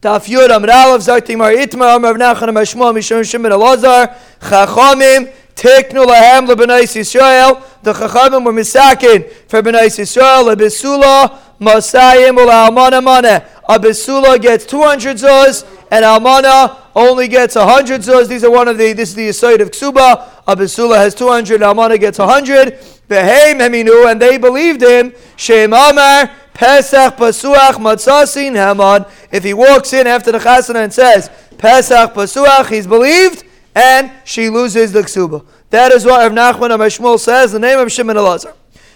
Daf Yud Amr Aleph Zakti Mar Itmar Amr Nachan Amr Shmuel Mishon Shimon Elazar Chachamim Teknu Lahem LeBenais Yisrael the Chachamim were misakin for Benais Yisrael Lebesula Masayim Ula Mana Abesula gets 200 zuz and Almana only gets 100 zuz These are one of the, this is the aside of Ksuba. Abesula has 200, Almana gets 100. Behem Heminu, and they believed him. Shem Amar Pesach Pasuach Matzasin Haman. If he walks in after the chasana and says Pesach Pasuach, he's believed, and she loses the ksuba. That is what Rav Nachman of Amashmul says. The name of Shimon Elazar.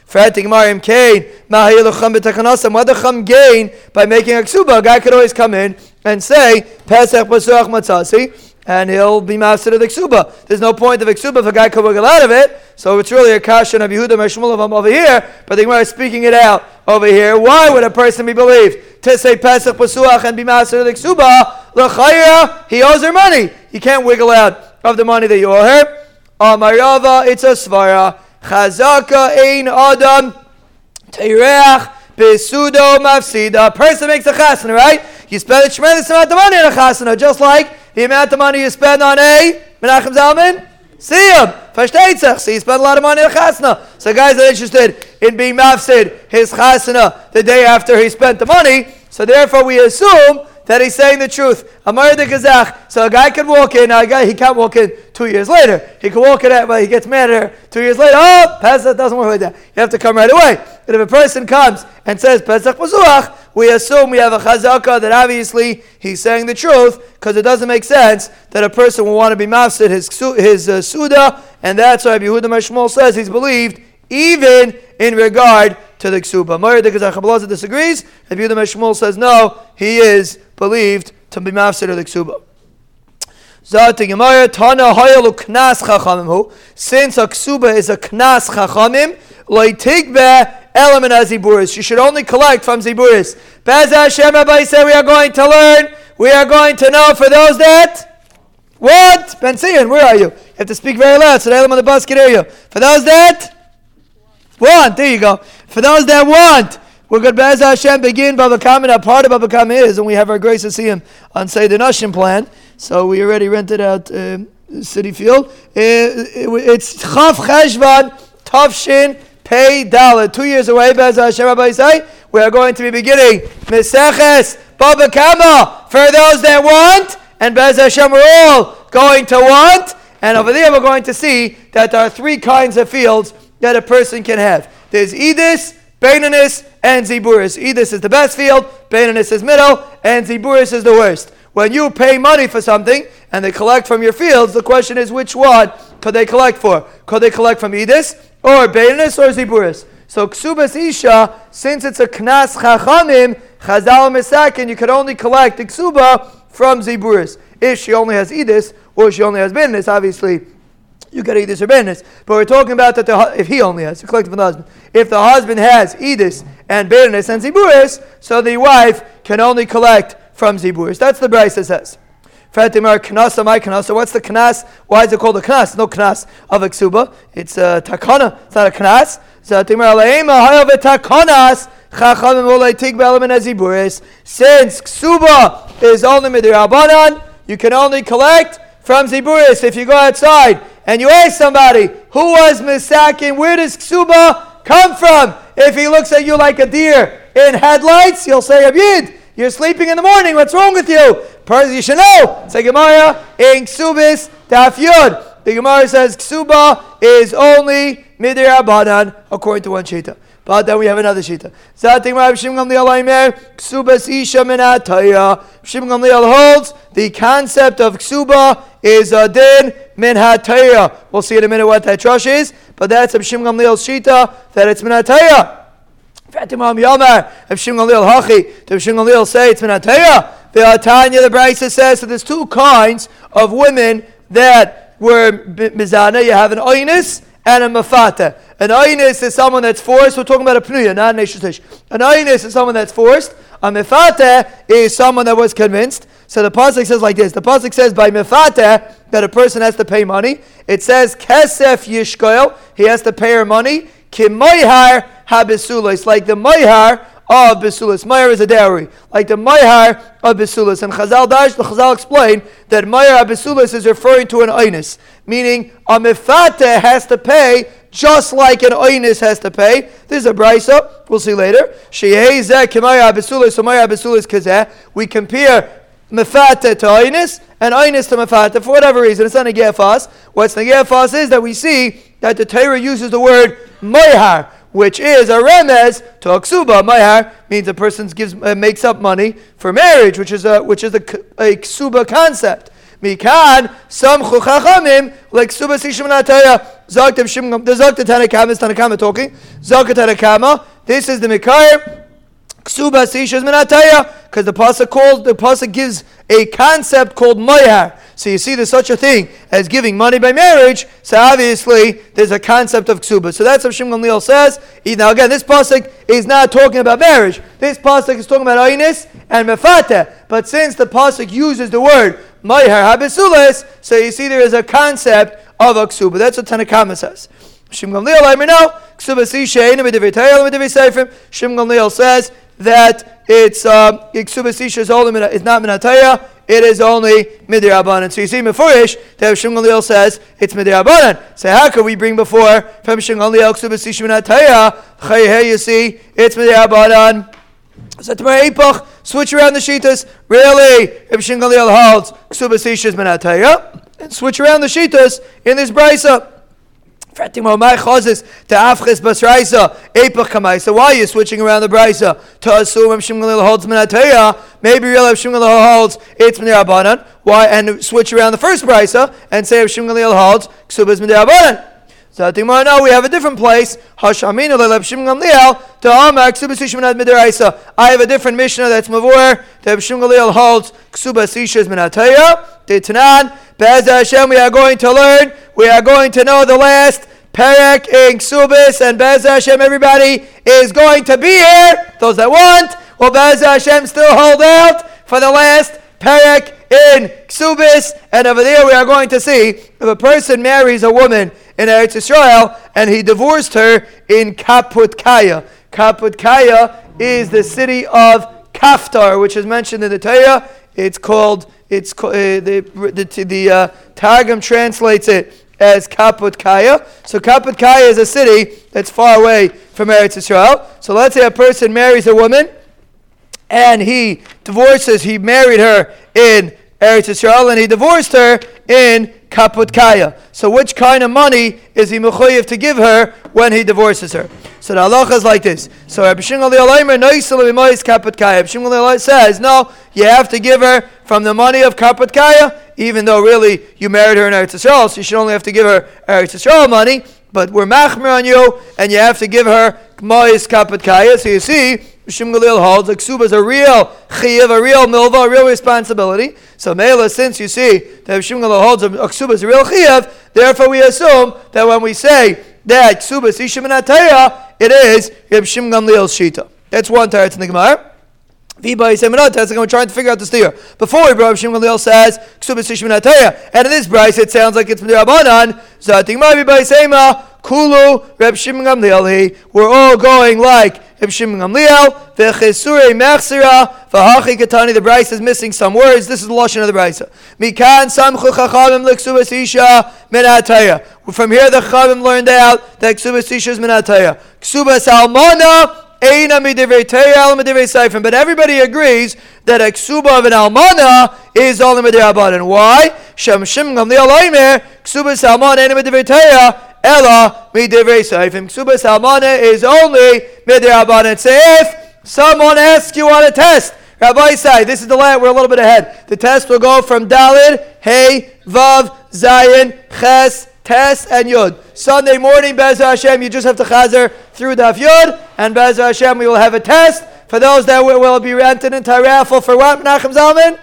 Fratik Mariam Kain, Mahayilacham b'takanasam. What the chum gain by making a ksuba? A guy could always come in and say Pesach Pasuach Matzasi and he'll be master of the ksuba. There's no point of the ksuba if a guy could wiggle out of it. So it's really a kasha of Yehuda Meshmulavam over here, but the Gemara is speaking it out over here. Why would a person be believed to say Pesach Pasuach and be master of the ksuba? L'chayra, he owes her money. He can't wiggle out of the money that you owe her. Amarava, it's a svara. Chazaka ein adam teirech besudo mafsida. Person makes a chasana, right? You spend a tremendous amount of money on a chasana, just like the amount of money you spend on a Menachem Zalman? See him. Versteht sich. So you spend a lot of money on chasna. So guys are interested in being mafsid his chasna the day after he spent the money. So therefore we assume that he's saying the truth. Amar de Kazakh. So a guy can walk in. A guy he can't walk in two years later. He can walk in, but he gets mad at her two years later. Oh, Pesach doesn't work like that. You have to come right away. But if a person comes and says Pesach Pazuach, we assume we have a chazaka that obviously he's saying the truth because it doesn't make sense that a person will want to be mafsid his his uh, suda, and that's why Yehuda Mashmol says he's believed even in regard to the ksuba. Moira de Kazakhablaza disagrees. If Yehuda Mashmol says no, he is believed to be mafsid of the ksuba. Since a ksuba is a knas chachamim, element as ziburis. You should only collect from ziburis. Bez Hashem Rabbi said we are going to learn. We are going to know for those that what? Ben Sion, where are you? You have to speak very loud so the element on the bus can hear you. For those that one, there you go. For those that want, we're going to Hashem begin Baba Kamen. A part of Baba Kamen is, and we have our grace to see him on say the Nashim plan. So we already rented out uh, Citi Field. Uh, it's Chav Cheshvan Tavshin Pei Dalet. Two years away, Bez Hashem Rabbi say, we are going to be beginning Meseches Baba Kama for those that want, and Bez Hashem we're all going to want. And over there, we're going to see that there are three kinds of fields that a person can have. There's Edis, Beinanis, and Ziburis. Edis is the best field, Beinanis is middle, and Ziburis is the worst. When you pay money for something and they collect from your fields, the question is which one could they collect for? Could they collect from Edis or Beinis or Ziburis. So Ksubas Isha, since it's a Knas Chachamim, Chazal Mesakin, you could only collect the Ksuba from Ziburis. If she only has Edis or she only has Beinis, obviously you get Edis or Beinis. But we're talking about that the, if he only has, you collect from the husband. If the husband has Edis and Beinis and Ziburis, so the wife can only collect from Ziburis. That's the Brisa says. Fatimar Knasa, my Knasa. What's the Knas? Why is it called a Knas? No Knas of a Ksuba. It's a Takana. It's not a Knas. Fatimar Aleima, Hayav Takanas. Since Ksuba is only Midir Abanan, you can only collect from Ziburis. If you go outside and you ask somebody, who was Misakin, where does Ksuba come from? If he looks at you like a deer in headlights, you'll say, Abid, you're sleeping in the morning. What's wrong with you? Person you should know. Say Gemara in Ksubis Daf Yud. The Gemara says Ksuba is only Midir Abanan according to one shita. But then we have another shita. Zatim Rav Shim Gamliel Aimer Ksubas Isha Minataya. Shim Gamliel holds the concept of Ksuba is a din min hataya. We'll see in a minute what that trush is, but that's Shim Gamliel's shita that it's minataya. Fatimam Yomar, if Shim Gamliel Hachi, to Shim Gamliel say it's minataya. The Tanya, the Brisa says that there's two kinds of women that were mizana. You have an oinus and a mafata. An oinus is someone that's forced. We're talking about a pnuya, not an eshutish. An oinus is someone that's forced. A mafata is someone that was convinced. So the pasuk says like this. The pasuk says by mafata that a person has to pay money. It says kesef yishkoil. He has to pay her money. Kimoihar habisula. It's like the moihar of Bisulis. Meyer is a dowry, like the Mayhar of Bisulis. And Chazal Dash, the Chazal explained that Mayhar Bisulis is referring to an Einus, meaning a Mefate has to pay just like an Einus has to pay. This is a brisa. We'll see later. We compare mefata to Einus and Einus to mefata for whatever reason. It's not a gefas. What's the gefas is that we see that the Torah uses the word mayhar, which is a remez to ksuba. Mayhar means a person gives uh, makes up money for marriage, which is a which is a, a ksuba concept. Mikan samchu chachamim like suba sishim nataya zogtem shimgam. The zogta tanakama is tanakama talking. Tanakama. This is the mikar. Ksuba sishas minataya because the pasuk calls the pasuk gives a concept called mayar. So you see, there's such a thing as giving money by marriage. So obviously, there's a concept of ksuba. So that's what Shimon Gamliel says. Now again, this pasuk is not talking about marriage. This pasuk is talking about ainis and mefate. But since the pasuk uses the word Mayhar Habisulis, so you see there is a concept of a ksuba. That's what Tanakama says. Shim Gamliel, I mean, no. Ksuba Sisha, Shim Gamliel says that it's uh, only it's not minataya, it is only midir So you see Mefurish that Shim Gamliel says it's midir So how could we bring before from Shim Gamliel Sisha minataya? You see, it's midir so tomorrow Epoch, switch around the shitas. Really, if Shingalil holds Ksubasishas Menataya, and switch around the shitas in this brisa. Why are you switching around the brisa? Maybe real if Shimgalil holds it's minirabanan. Why and switch around the first brisa and say if Shimgalil holds ksubas minirabanan. So the Gemara now we have a different place. I have a different Mishnah that's Mavur. The Shimon Gamliel holds Ksuba Sishas Minataya. The Tanan. Bez Hashem, we are going to learn. We are going to know the last Perek in Ksubis and Bez Hashem. Everybody is going to be here. Those that want. Will Bez Hashem still hold out for the last Perek in Ksubis? And over there we are going to see if a person marries a woman in Eretz Israel, and he divorced her in Kaputkaya. Kaputkaya is the city of Kaftar, which is mentioned in the Torah. It's called, it's uh, the, the, the uh, Targum translates it as Kaputkaya. So Kaputkaya is a city that's far away from Eretz Israel. So let's say a person marries a woman, and he divorces, he married her in Eretz Israel, and he divorced her in Kaputkaya. So which kind of money is he mechoyev to give her when he divorces her? So the halacha is like this. So Rabbi Shimon Kaputkaya. says, no, you have to give her from the money of Kaputkaya, even though really you married her in Eretz Yisrael, so you should only have to give her Eretz Yisrael money. But we're machmer on you, and you have to give her Mois Kaputkaya. So you see, Shim Galil holds that ksuba is a real chiyav, a real milva, a real responsibility. So Mela, since you see that Shim Galil holds a ksuba is a real chiyav, therefore we assume that when we say that ksuba is ishim it is Reb shita. That's one teretz in the Gemara. Viba is another test. I'm trying to figure out the steer. Before we brought Shimon Gamliel says ksubas ishmin and in this price it sounds like it's midrabanan. Zating mavi by sema kulu Reb Shimon Gamliel. We're all going like Gamliel. V'chesure mechsira v'hachi katani. The Bryce is missing some words. This is the lashon of the Bryce. Mikan samchu isha From here the chachamim learned out that ksubas isha is min Ksubas almana but everybody agrees that a ksuba of an almana is only midirabbanan. Why? Shem shim gam li'alaymer ksuba salmana ain't midirteya ella midivrei seifim. Ksuba salmana is only midirabbanan. So if someone asks you on a test, Rabbi say this is the land we're a little bit ahead. The test will go from Dalid, Hey, Vav, Zayin, Ches, Tes and Yud. Sunday morning, Bez Hashem, you just have to chazer through Daf Yud, and Bez Hashem, we will have a test for those that will be rented into a raffle for what, Menachem Zalman?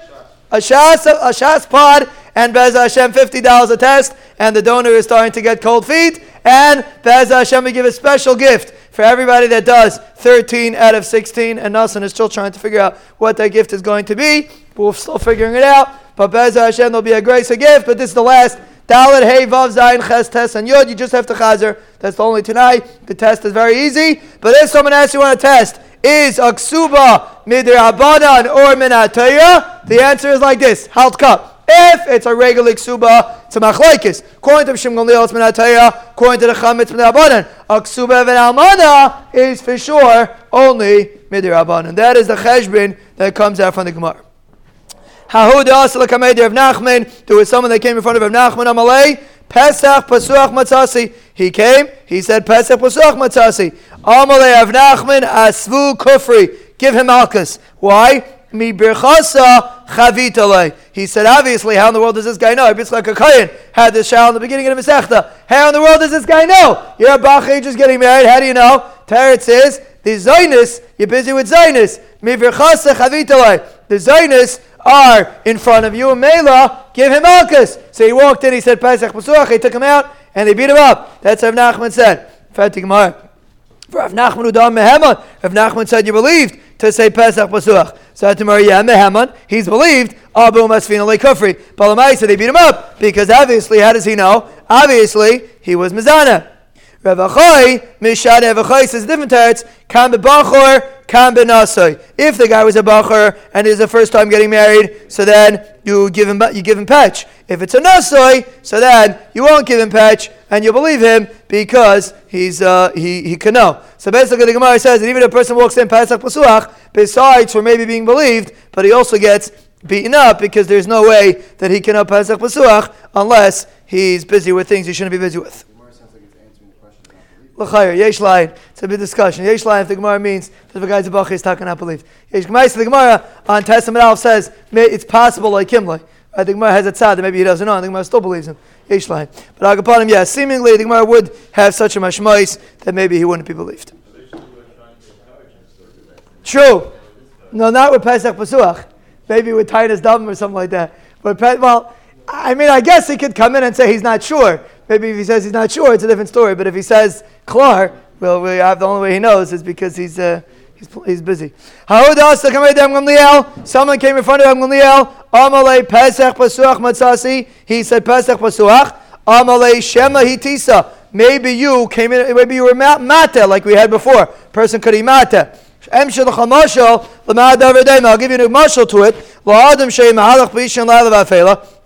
A Shas, a Shas pod, and Bez Hashem, $50 a test, and the donor is starting to get cold feet, and Bez Hashem, we give a special gift for everybody that does 13 out of 16, and Nasan is still trying to figure out what that gift is going to be, but we're still figuring it out, but Bez Hashem, there'll be a grace, a gift, but this is the last Dalit, Hey, Vav, Zayin, Ches, Tes, and Yud. You just have to chazer. That's the only tonight. The test is very easy. But if someone asks you on a test, is aksuba midrabanan or minataya? The answer is like this: halt cup. If it's a regular ksuba, it's a machlaikis. According to Shimon Gamliel, it's minataya. According to the Chum, it's midrabanan. A ksuba almana is for sure only midrabanan. That is the cheshbin that comes out from the Gemara. Hahuda Asalakamedi of Nachman. There was someone that came in front of Rav Nachman Amalei. Pesach Pasuach Matzasi. He came, he said Pesach Pasuach Matzasi. Amalei of Nachman Asvu Kufri. Give him Alkas. Why? Mi birchasa chavitale. He said, obviously, how in the world does this guy know? A Kayan had this shal in the beginning of the Masechta. How in the world does this guy know? You're a Bachai just getting married. How do you know? Teretz says, the Zionist, you're busy with Zionist. Mi birchasa chavitale. The Zionists are in front of you, and Mela, give him Alkas. So he walked in, he said, Pesach Pasuach, they took him out, and they beat him up. That's what Nachman said. Gemara. Rav Nachman Udam Meheman. Rav Nachman said you believed to say Pesach Pasuach. So Gemara, yeah, Meheman, he's believed. Abu Masfina Le Kufri. Said they beat him up because obviously, how does he know? Obviously, he was Mizana. Rav Achai, Mishad Rav Achai says different teretz, Kam Bechor, Kam Benasai. If the guy was a Bachor and is the first time getting married, so then you give him you give him patch. If it's a Nasai, so then you won't give him patch and you believe him because he's uh, he he can know. So basically, the Gemara says that even if a person walks in Pesach Pasuach, besides for maybe being believed, but he also gets beaten up because there's no way that he can know Pesach Pasuach unless he's busy with things he shouldn't be busy with. L'chayr, yesh line. It's a big discussion. Yesh line, if the Gemara means that the guy's a bach is talking not believed. Yesh Gemara, the Gemara on Testament Alf says it's possible like Kimlai. I think Gemara has a tzad that maybe he doesn't know. I think Gemara still believes him. Yesh line. But Agapanim, yeah, seemingly the Gemara would have such a mashmais that maybe he wouldn't be believed. True. No, not with Pesach Pasuach. Maybe with Titus Dam or something like that. But, well, I mean, I guess he could come in and say he's not sure. Maybe if he says he's not sure, it's a different story. But if he says Klar, well, we have the only way he knows is because he's uh, he's, he's busy. Someone came in front of Gamliel. Amalei Pesach Pasuach Matzasi. He said Pesach Pasuach. Amalei Shema Hitisa. Maybe you came in. Maybe you were mata like we had before. Person could be mata. I'll give you a mashal to it.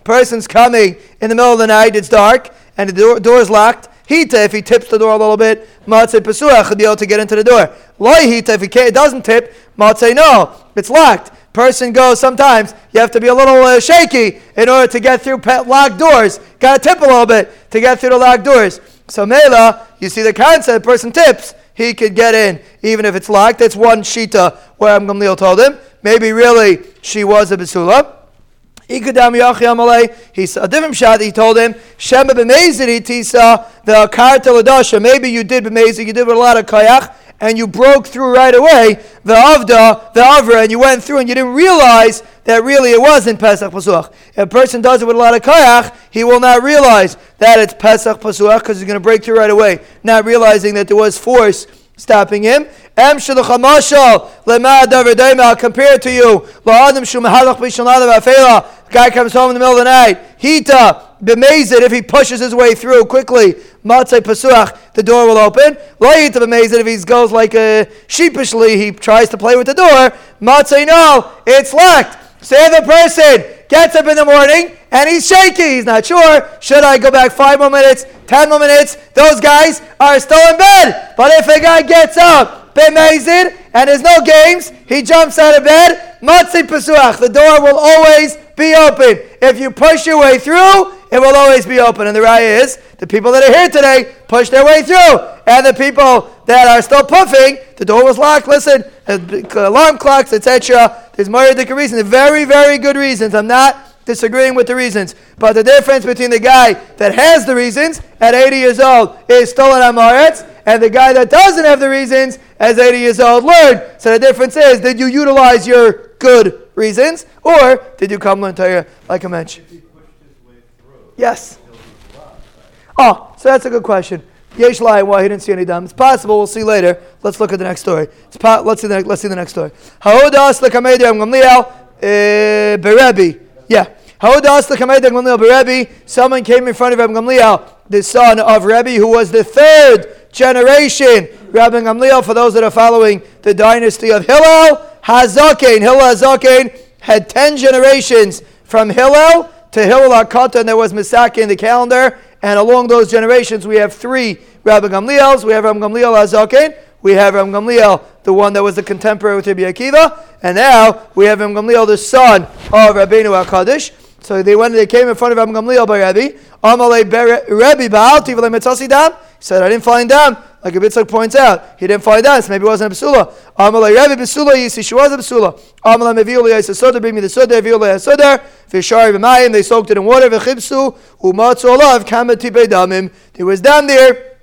Person's coming in the middle of the night, it's dark, and the door, is locked. Hita, if he tips the door a little bit, Matzeh Pesuach will be able to get into the door. Loi Hita, if he can't, doesn't tip, Matzeh no, it's locked. Person goes, sometimes you have to be a little uh, shaky in order to get through pet locked doors. Got to tip a little bit to get through the locked doors. So Mela, you see the concept, person tips, he could get in, even if it's locked. That's one shita where Gamliel told him. Maybe really she was a Basula. Yachi He's a different shot. He told him, the Maybe you did b'mezid, you did with a lot of kayach, and you broke through right away the avda, the avra, and you went through and you didn't realize that really it wasn't Pesach Pasuach. If a person does it with a lot of kayach, he will not realize that it's Pesach Pasuach because he's going to break through right away, not realizing that there was force stopping him. Compared to you. Guy comes home in the middle of the night. Hita b'mezid if he pushes his way through quickly. Matzay pasuach the door will open. La'ita b'mezid if he goes like a sheepishly he tries to play with the door. Matzay no, it's locked. Say the person gets up in the morning and he's shaky. He's not sure. Should I go back five more minutes, ten more minutes? Those guys are still in bed. But if a guy gets up, bemazid, and there's no games, he jumps out of bed, matzi pasuach. The door will always be open. If you push your way through, it will always be open. And the raya is the people that are here today push their way through, and the people that are still puffing, the door was locked. Listen, Uh, alarm clocks, etc. There's myriad reasons, very, very good reasons. I'm not disagreeing with the reasons. But the difference between the guy that has the reasons at 80 years old is still an Amaretz, and the guy that doesn't have the reasons as 80 years old learned. So the difference is, did you utilize your good reasons, or did you come learn Torah like I mentioned? Yes. Oh, so that's a good question. Yesh Lai, why he didn't see any dam. It's possible. We'll see later. Let's look at the next story. Po- let's see the next, let's see the next story. Haodas lekamedi Gamliel eh, berebi. Yeah. Haodas lekamedi Gamliel berebi. Someone came in front of Rabbi Gamliel, the son of Rebbe, who was the third generation, Rabbi Gamliel, for those that are following the dynasty of Hillel, Hazaken, Hillel Hazaken had 10 generations from Hillel to Hillel HaKatan, and there was Misaki in the calendar, and along those generations we have three Rabbi Gamliels. We have Rabbi Gamliel Hazaken, we have Rabbi Gamliel, the one that was the contemporary with Rabbi Akiva, and now we have Rabbi Gamliel, the son of Rabbeinu HaKadosh. So they went, they came in front of Rabbi Gamliel by Rabbi. Amalei Rabbi Baalti v'le metzasi dam. He said, I didn't find dam. Like Abitzak points out, he didn't find dam, so maybe it wasn't a Basula. Amalei Rabbi Basula Yisi, she was a Basula. Amalei Meviuli Yisa Soda, bring me the Soda, Meviuli Soda, Vishari B'mayim, they soaked it in water, V'chibsu, Umatzu Olav, Kamati Damim. There was dam there,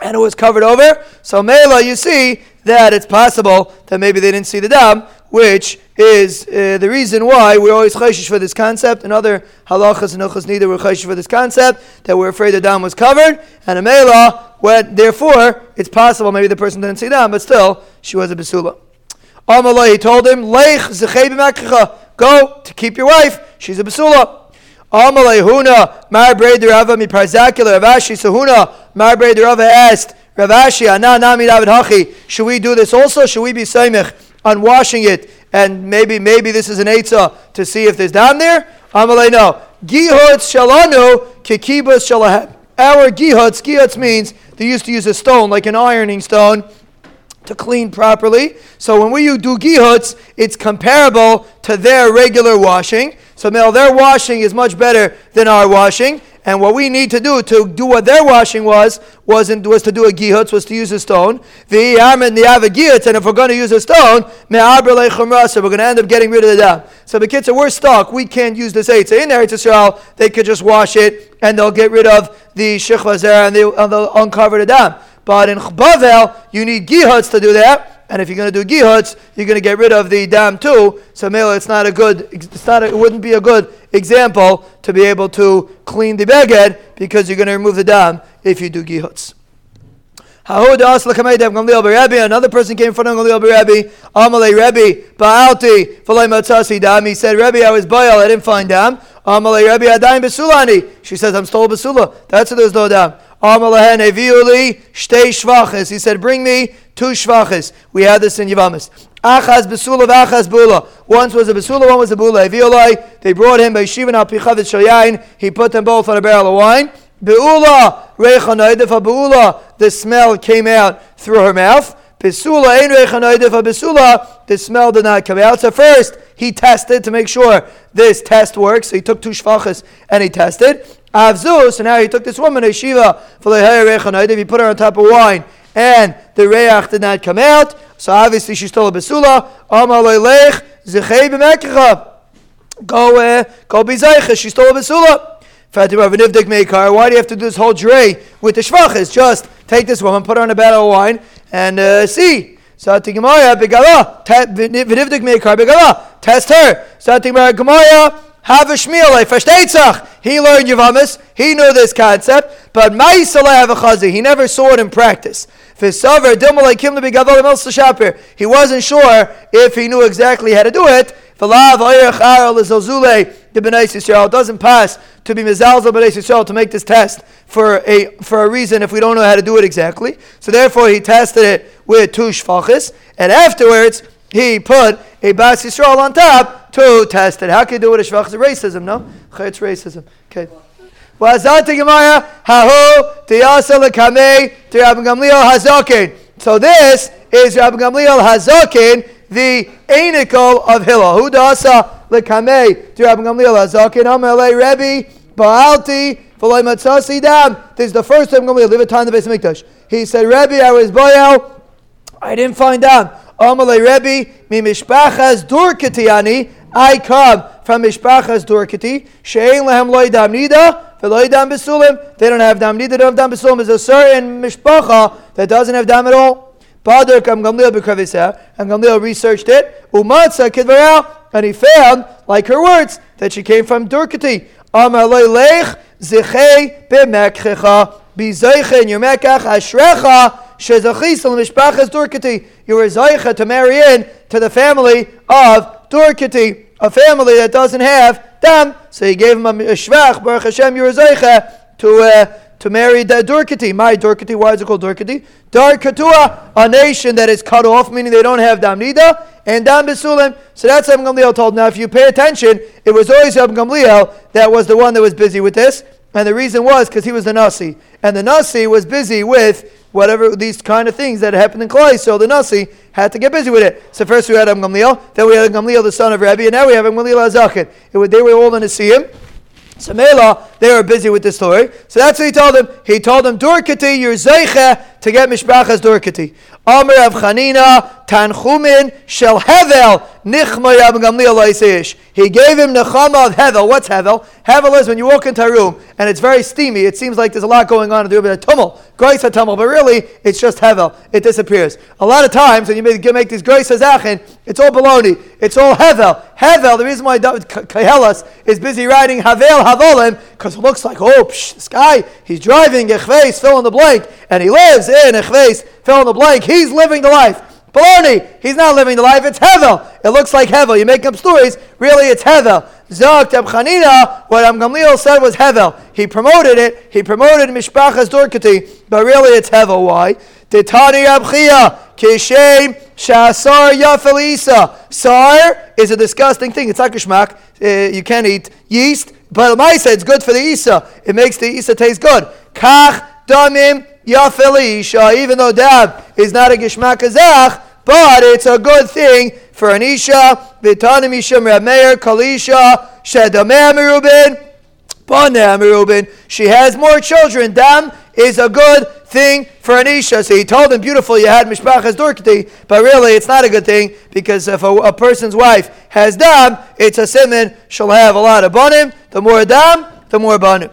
and it was covered over. So Mela, you see that it's possible that maybe they didn't see the dam, which is uh, the reason why we're always chayshish for this concept. And other halachas and uchas neither were chayshish for this concept that we're afraid the dam was covered. And a mela, when, therefore, it's possible maybe the person didn't see dam, but still she was a besula. Amalai, he told him, Leich go to keep your wife. She's a besula. Amalai huna mar breder rava mi parzakula Ravashi sahuna mar breder rava asked Ravashi ana nami david hachi. Should we do this also? Should we be saimich? On washing it, and maybe maybe this is an eitzah to see if there's down there. Amalei no. Gihutz shalanu kikibus shalahem. Our gihutz, gihutz means they used to use a stone, like an ironing stone, to clean properly. So when we do gihutz, it's comparable to their regular washing. So now their washing is much better than our washing. And what we need to do to do what their washing was was was to do a gihutz, was to use a stone. The and the have gihutz, and if we're going to use a stone, we're going to end up getting rid of the dam. So the kids are we're stuck. We can't use this. So in there, Israel, they could just wash it, and they'll get rid of the shechva and they'll, and they'll uncover the dam. But in Bavel, you need gihutz to do that. And if you're going to do gihutz, you're going to get rid of the dam too. So mela, it's not a good, it's not, a, it wouldn't be a good example to be able to clean the beged because you're going to remove the dam if you do gihutz. Another person came in front of Gamliel Rabbi, Amalei Rabbi, Baalti, Falei Matzasi Dam. He said, Rabbi, I was Baal, I didn't find dam. Amalei Rabbi Adaim Besulani. She says, I'm stole Besula. That's why there's no dam. He said, Bring me two Shvachis. We had this in Yavamis. Achaz Besula, Achaz Bula. Once was a Besula, one was a Bula. Eviuli, they brought him by Shivan al Pichavit Shayain. He put them both on a barrel of wine. Beula, Reichanaidefa Beula, the smell came out through her mouth. Reichanaidefa Besula, the smell did not come out. So first, he tested to make sure this test works. So he took two shvachas and he tested. Avzu, so now he took this woman, a Shiva, for the he put her on top of wine, and the reach did not come out. So obviously she's still a besula. Go, uh, go be. She's still a besula. Why do you have to do this whole dray with the shvachas? Just take this woman, put her on a bottle of wine, and uh, see. So Gemara, begala, v'nivdik meikar begala, test her. So Gemara, have a shmiel, He learned Yavamis, he knew this concept, but have a he never saw it in practice. He wasn't sure if he knew exactly how to do it. It doesn't pass to be mizalzel b'nei Yisrael to make this test for a for a reason if we don't know how to do it exactly. So therefore, he tested it with two shfachis, and afterwards he put a bas Yisrael on top to test it. How can you do it with a shvach? It's racism, no? It's racism. Okay. So this is Rabbi Gamliel Hazakin, the anical of Hillel. Who dasa uh, lekamei to Rabbi Gamliel Hazakin? Amalei Rebbe Baalti v'loy matzasi dam. This is the first time Gamliel live a time the base Mikdash. He said, Rebbe, I was boyel. I didn't find dam. Amalei Rebbe, mi mishpachas durkatiani. I come from mishpachas durkati. Shein lehem loy dam nida. Veloy dam besulim. They don't have dam. They don't have dam. There's a certain mishpacha that doesn't have dam at all. Bader kam Gamliel b'kravisa, and Gamliel researched it. Umatza kidvarel, and he found, like her words, that she came from Durkati. Amalei lech zechei b'mekchecha. Bizoiche in your mekach ashrecha shezachis l'mishpachas Durkati. You were zoicha to marry in to the family of Durkati, a family that doesn't have dam. So he gave him a shvach, Baruch Hashem, you were zoicha to uh, to marry the Durkati. My Durkati, why is it called Durkati? Dar Katua, a nation that is cut off, meaning they don't have Damnida, and Dam Besulim. So that's Rabbi Gamliel told. Now, if you pay attention, it was always Rabbi Gamliel that was the one that was busy with this. And the reason was because he was the Nasi. And the Nasi was busy with whatever these kind of things that happened in Klai. So the Nasi had to get busy with it. So first we had Am Gamliel, then we had Gamliel, the son of Rabbi, and now we have Am Gamliel Azachin. They were all in the Siyim. So Mela, they were busy with this story. So that's what he told them. He told them, Durkati, you're Zeiche to get Mishpachas Durkati. Amr of Chanina, Tanchumin, Shel Hevel, Nichma Yab Gamliel He gave him Nechama of Hevel. What's Hevel? Hevel is when you walk into a room and it's very steamy. It seems like there's a lot going on in the room, a tumult, Grace tumult, but really it's just Hevel. It disappears. A lot of times when you make, make these Grace Zachin, it's all baloney. It's all Hevel. Hevel, the reason why Kahelas is busy writing Havel Havolim, because it looks like, oh, psh, this guy, he's driving Echveis, fill in the blank, and he lives in Echveis, fill in the blank. He's living the life. Baloney, he's not living the life, it's Hevel. It looks like Hevel. You make up stories, really it's Hevel. Zok Chanina, what Amgamliel said was Hevel. He promoted it, he promoted Mishpachas Dorkati, but really it's Hevel. Why? Titani Abchia, Kishem, Shasar Yafelisa. Sar is a disgusting thing. It's not kishmak. Uh, you can't eat yeast. But Maisa, it's good for the Isa. It makes the Isa taste good. Kach damim yafelisha. Even though dab is not a gishmak azach, but it's a good thing for an Isha. Vitanim Isham Rameir Kalisha Shedameh Merubin. Paneh Merubin. She has more children. Dam is a good thing for an Isha. So he told him, beautiful, you had Mishpachas Dorkati, but really it's not a good thing because if a, a, person's wife has Dam, it's a simon, she'll have a lot of Banim. The more Dam, the more Banim.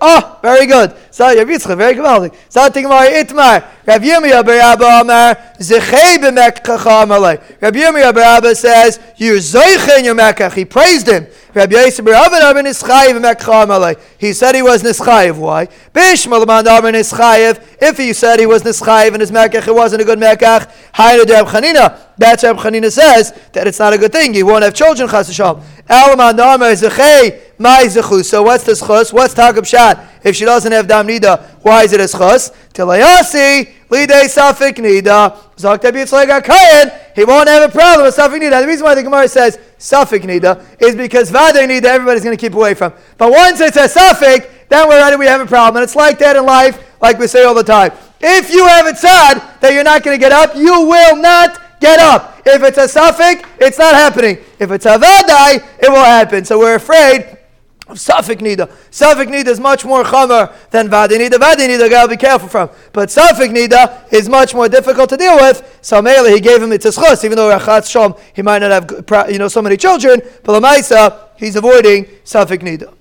Oh, very good. So Rav Yitzchak, very good. So Tigmar Itmar, Rav Yirmiyah Barabba Amar, Zechei b'mekkacha amalei. Rav Yirmiyah Barabba says, you're zoiche in your mekkach. He praised him. Rabbi Yisrael Barabba Amar Nischayev b'mekkacha amalei. He said he was Nischayev. Why? Bishmal Amar Nischayev. If he said he was Nischayev in his mekkach, it wasn't a good mekkach. Hayna de Chanina. That's Reb Chanina says that it's not a good thing. You won't have children, chas v'shalom. Elman Dama Zechei my zechu. So what's the schus? What's takab shat? If she doesn't have dam nida, why is it a schus? Tilayasi lidei safik nida. B'yitzlega kayan. He won't have a problem with safik nida. The reason why the Gemara says safik nida is because vade nida everybody's going to keep away from. But once it's a safik, then we're ready. We have a problem, and it's like that in life, like we say all the time. If you have it said that you're not going to get up, you will not get up. If it's a suffix, it's not happening. If it's a vadai, it will happen. So we're afraid Safik Nida. Safik Nida is much more chamer than Vadi Nida. Vadi Nida, gotta be careful from. But Safik Nida is much more difficult to deal with. So Mele, he gave him it's chus, even though Rachat Shom, he might not have you know so many children. But Lamaisa, he's avoiding Safik Nida.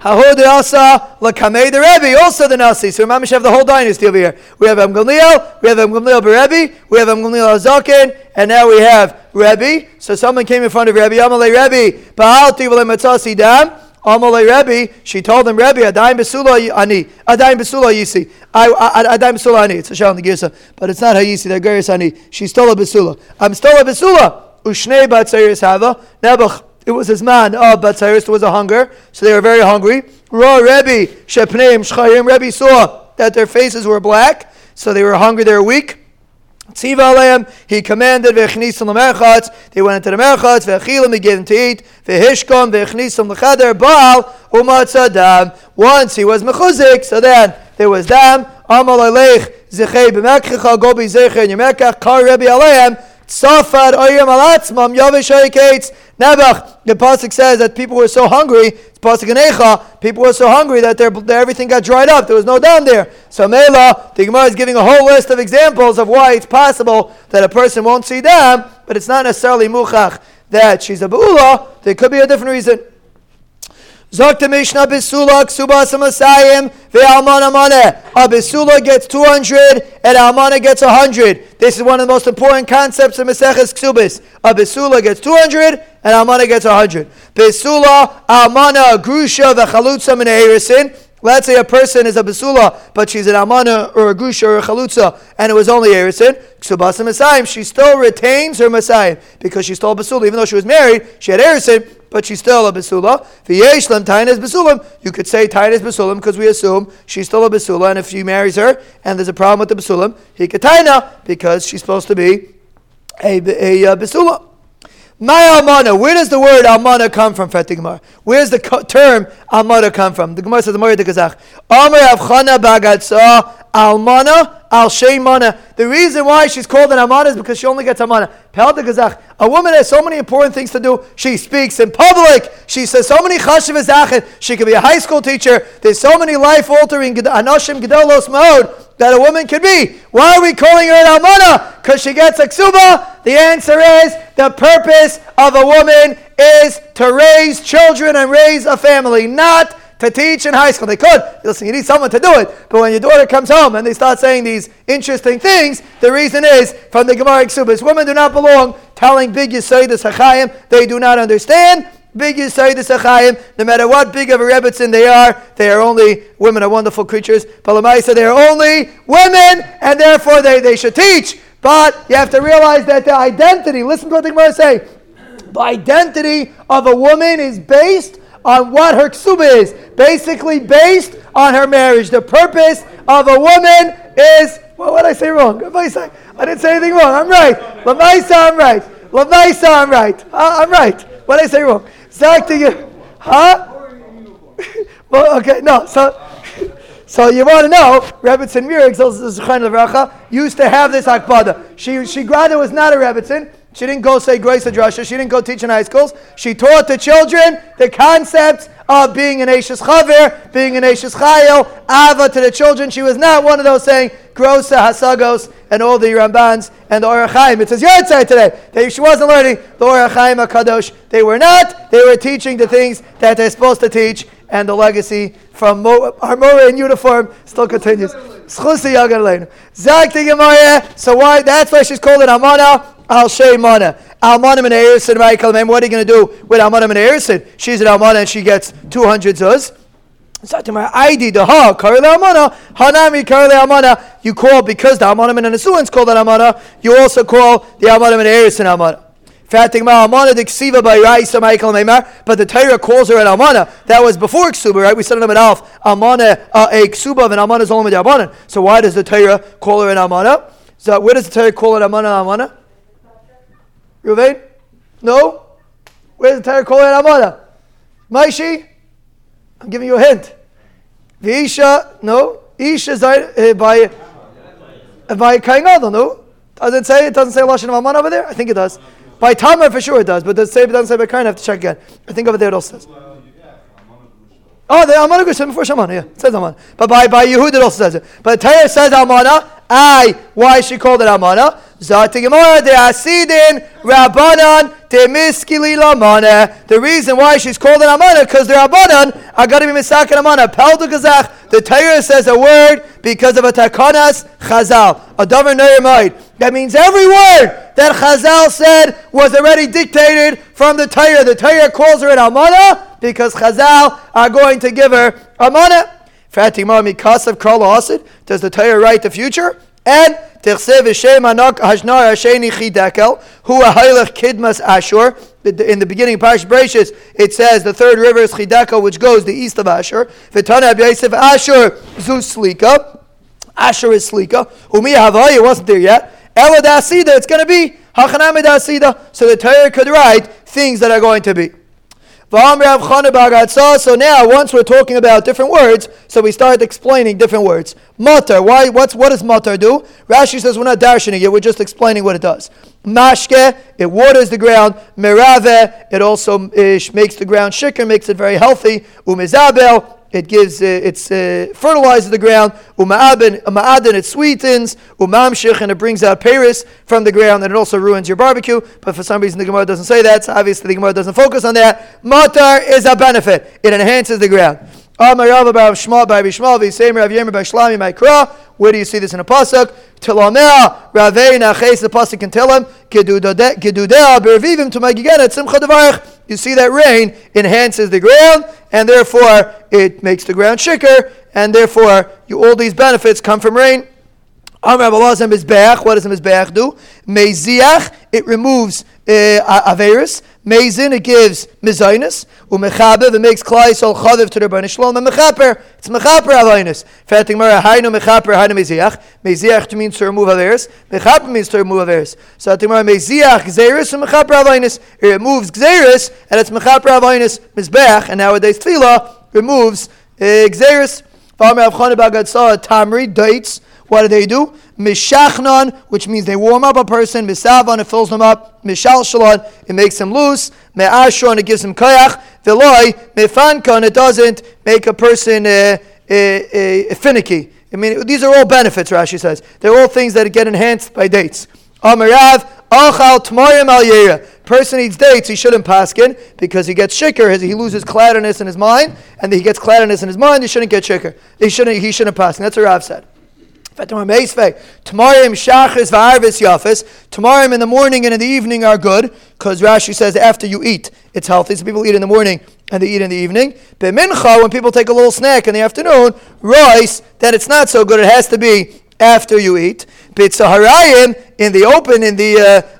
Hahod Asa Lakamei the Rebbe, also the Nasi. So Mamish have the whole dynasty over here. We have Am Gamliel, we have Am Gamliel Rebbe, we have Am Gamliel Azakin, and now we have Rebbe. So someone came in front of Rebbe, Amalei Rebbe, Ba'alti V'le Dam. Amalei Rebbe, she told him, Rebbe, Adayim Besula Ani, Adayim Besula Yisi. Adayim Besula Ani. It's a shal in the Girsa, but it's not Hayisi, they're Geris Ani. She's still a Besula. I'm still a Besula. Ushnei Batzayris Hava, Nebuch. It was his man of oh, Batzairis. There was a hunger, so they were very hungry. Ra Rebbe Shepneim Shchayim. Rebbe saw that their faces were black, so they were hungry. They were weak. Tziva he commanded v'echnisam l'merchatz, they went into the merchatz, v'echilim, he gave them to eat, v'hishkom, v'echnisam l'cheder, baal, umatzah dam. Once he was mechuzik, so then there was dam, amal aleich, zechei b'mekchicha, gobi zecher your kar Rebbe aleim, Safar oyim alatzmam yavish Nebuch. The pasuk says that people were so hungry. It's pasuk in Echa. People were so hungry that their, their, everything got dried up. There was no down there. So Mela, the Gemara is giving a whole list of examples of why it's possible that a person won't see them, but it's not necessarily muchach that she's a beula. There could be a different reason. Zokta Mishnah Bisula Ksubas Masayim Ve'almana Maneh. A Bisula gets 200 and Almana gets 100. This is one of the most important concepts of Maseches Ksubis. A Bisula gets 200 and Almana gets 100. Bisula, Almana, Grusha, Vechalutza, Meneherisin. Let's say a person is a basula, but she's an almana or a grusha or a chalutza, and it was only erisin. Ksubasa Masayim, she still retains her Masayim because she stole basula, even though she was married. She had erisin, but she's still a Basula. V'yeshlam Tainas Basulam. You could say Tainas Basulam because we assume she's still a Basula, and if she marries her and there's a problem with the Basulam, he could Taina because she's supposed to be a, a, a Basula. My almana. Where does the word almana come from, Gemara? Where does the co- term almana come from? The Gemara says the Gemara de Kazach. Amar Avchana Bagatsa almana al sheimana. The reason why she's called an Amana is because she only gets Amana. A woman has so many important things to do. She speaks in public. She says so many chashiv She could be a high school teacher. There's so many life altering anoshim gedolos mode that a woman could be. Why are we calling her an Amana? Because she gets a ksuba? The answer is the purpose of a woman is to raise children and raise a family, not to teach in high school. They could. Listen, you need someone to do it. But when your daughter comes home and they start saying these interesting things, the reason is from the Gemara Ksubas. Women do not belong telling big Yisaydas Hachayim. They do not understand. Big Yisaydas Achayim, no matter what big of a rebbetzin they are, they are only, women are wonderful creatures. Palamai they are only women, and therefore they, they should teach. But you have to realize that the identity, listen to what the Gemara say, the identity of a woman is based on what her ksuba is, basically based on her marriage. The purpose of a woman is, well, what did I say wrong? I didn't say anything wrong. I'm right. Lamaisa, I'm right. Lamaisa, I'm right. Uh, I'm right. What did I say wrong? Zach to you. Huh? well, okay, no. So, so you want to know, Rebbitzin Mirig, used to have this akbada. She, she rather was not a Rebbitzin. She didn't go say Grace Adrasha. She didn't go teach in high schools. She taught the children the concepts of being an Ashes Chaver, being an Ashes Chayil, Ava to the children. She was not one of those saying Grosa Hasagos and all the Rambans and the Orachaim. It says Yortzai today. They, she wasn't learning the Orachaim Kadosh. They were not. They were teaching the things that they're supposed to teach, and the legacy from Mo, our Mora in uniform still continues. So why? That's why she's called it Amana Al Sheimana. Almanim and Erisin, what are you going to do with Almanim and Erisin? She's an Almana and she gets 200 zuz. Amana amana. You call because the amanim and the nesuans call that amana. You also call the amanim and eris amana. Amana the but the Torah calls her an amana. That was before ksuba, right? We said them at Alf. Amana uh, a ksuba of an amana is only amana. So why does the Torah call her an amana? So where does the Torah call it amana amana? Ruvain? No? Where does the Torah calling it amana? Maishi? I'm giving you a hint. The Isha, no. Isha is uh, by uh, by Kaingadol, no. Does it say it doesn't say Lashon Amman over there? I think it does. By Tamar for sure it does, but it doesn't say by Kain? I have to check again. I think over there it also says. Oh, the Amana Gush before Shaman, yeah, it says Amana. But by by Yehud it also says it. But Torah says Amana. I, why she called it Amana? Zati Gemara de Asidin Rabbanan de Miskili Lamana. The reason why she's called an Amana because the Rabbanan are going to be Misakin Amana. Pel de Gazach. The Torah says a word because of a Takanas Chazal. A Dover Neyamite. That means every word that Chazal said was already dictated from the Torah. The Torah calls her an Amana because Chazal are going to give her Amana. Fatima Mikasav Karla Asid. Does the Torah write the future? And Tichsev Hashem Anak Hashnar Hasheni Chidekel, Hu Ahailach Kidmas Ashur. In the beginning of Bereshis, it says the third river is Chidekel, which goes the east of Ashur. V'tana Yosef Ashur Zu Slika. Ashur is Slika. Umi Havaya wasn't there yet. Ela Dasida, it's going to be Hachanamid Dasida. So the Torah could write things that are going to be. So now, once we're talking about different words, so we start explaining different words. Matar, why? What's what does matar do? Rashi says we're not darshaning it; we're just explaining what it does. Mashke, it waters the ground. Merave, it also uh, makes the ground shikr, makes it very healthy. Umizabel, it gives, uh, it's uh, fertilizes the ground. Uma'adin, it sweetens. Umamshich, and it brings out paris from the ground, and it also ruins your barbecue. But for some reason, the Gemara doesn't say that. So obviously, the Gemara doesn't focus on that. Matar is a benefit; it enhances the ground. Where do you see this in a pasuk? Tilamea Ravei Naches. The pasuk can tell him Gedudea Bervivim to Magigenet Simcha Devarich. You see that rain enhances the ground, and therefore it makes the ground shicker, and therefore you, all these benefits come from rain. Amar Mizbeach. What does a Mizbeach do? Meziach. It removes uh, Averis. Mezin, it gives mezainis. Umechabev, it makes klai sol chaviv to the Rebbeinu Shalom. And mechaper, it's mechaper avainis. Fating mara, hainu mechaper, hainu meziach. Meziach means to remove averis. Mechaper means to remove averis. So fating mara, meziach gzeris and mechaper avainis. It removes gzeris, and it's mechaper avainis, mizbech. And nowadays tefillah removes uh, gzeris. Farmer Avchana Bagad saw tamri, dates. What do they do? Mishachnon, which means they warm up a person. Misavan, it fills them up. Mishal shalon, it makes them loose. Me'ashron, it gives them koyach. Veloy, mefankon, it doesn't make a person uh, uh, uh, finicky. I mean, these are all benefits, Rashi says. They're all things that get enhanced by dates. Amarav, achal tmorim al Person eats dates, he shouldn't paskin because he gets shikker, he loses cloudiness in his mind, and he gets cloudiness in his mind, he shouldn't get shikker. He shouldn't, he shouldn't paskin. That's what Rav said. Tomorrow in the morning and in the evening are good because Rashi says after you eat, it's healthy. So people eat in the morning and they eat in the evening. But when people take a little snack in the afternoon, rice, then it's not so good. It has to be after you eat. Bitzaharayim in the open, in the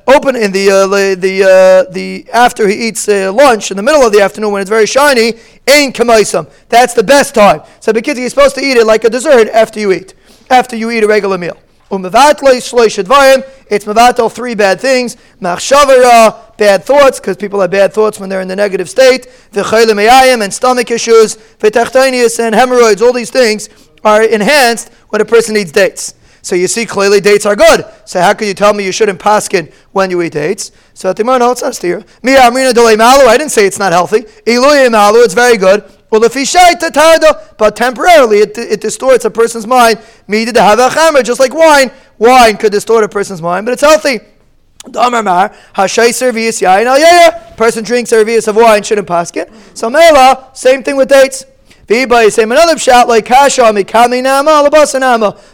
uh, open, in the uh, the uh, the after he eats uh, lunch in the middle of the afternoon when it's very shiny, ain't kamaisam. That's the best time. So because you're supposed to eat it like a dessert after you eat after you eat a regular meal. It's mevatel three bad things. Machshavara, bad thoughts, because people have bad thoughts when they're in the negative state. V'chaylim and stomach issues. V'tachtanius and hemorrhoids. All these things are enhanced when a person eats dates. So you see, clearly dates are good. So how could you tell me you shouldn't paskin when you eat dates? So at the no, it's not steer. I didn't say it's not healthy. Iluya malu. It's very good. Well, if but temporarily it, it distorts a person's mind. Just like wine. Wine could distort a person's mind, but it's healthy. Person drinks servius of wine, shouldn't pass it. So mela, same thing with dates. Another shot like.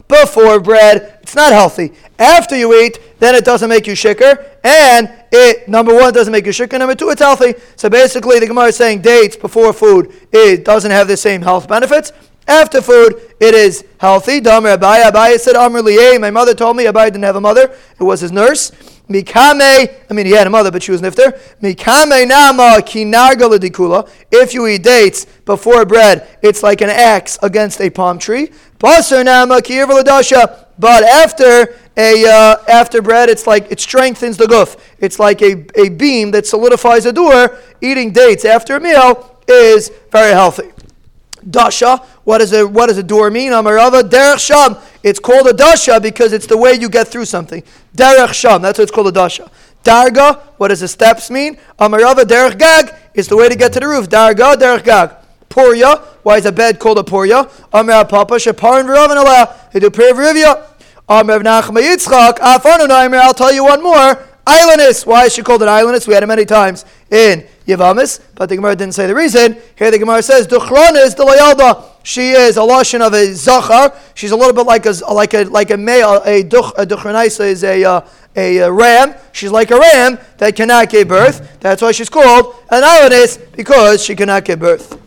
Before bread, it's not healthy. After you eat, then it doesn't make you shikker, and it number one doesn't make you shikker. Number two, it's healthy. So basically, the Gemara is saying dates before food it doesn't have the same health benefits. After food, it is healthy. Damer Abai. Abai said, Amr. My mother told me Abai didn't have a mother. It was his nurse. Mikame, I mean, he had a mother, but she was nifter. Mikame nama kinarga dikula. If you eat dates before bread, it's like an axe against a palm tree. Basar nama kiyir But after a uh, after bread, it's like it strengthens the guf. It's like a, a beam that solidifies a door. Eating dates after a meal is very healthy. Dasha, what does a what does a door mean? Amarava derech sham. It's called a dasha because it's the way you get through something. Derech sham. That's what it's called a dasha. Darga, what does the steps mean? Amarava derech gag is the way to get to the roof. Darga derech gag. Porya, why is a bed called a porya? Amar papa shaparin v'ravan ala. They do prayer v'rivya. Amar Nachma Yitzchak, I'll tell you one more. Aylonis. Why is she called an aylonis? We had it many times in Yavamis, but the Gemara didn't say the reason. Here the Gemara says, Duchrona is the Layalda. She is a lashon of a zachar. She's a little bit like a like a like a male. A duch a duchronaisa is a, uh, a, a ram. She's like a ram that cannot give birth. That's why she's called an aylonis because she cannot give birth.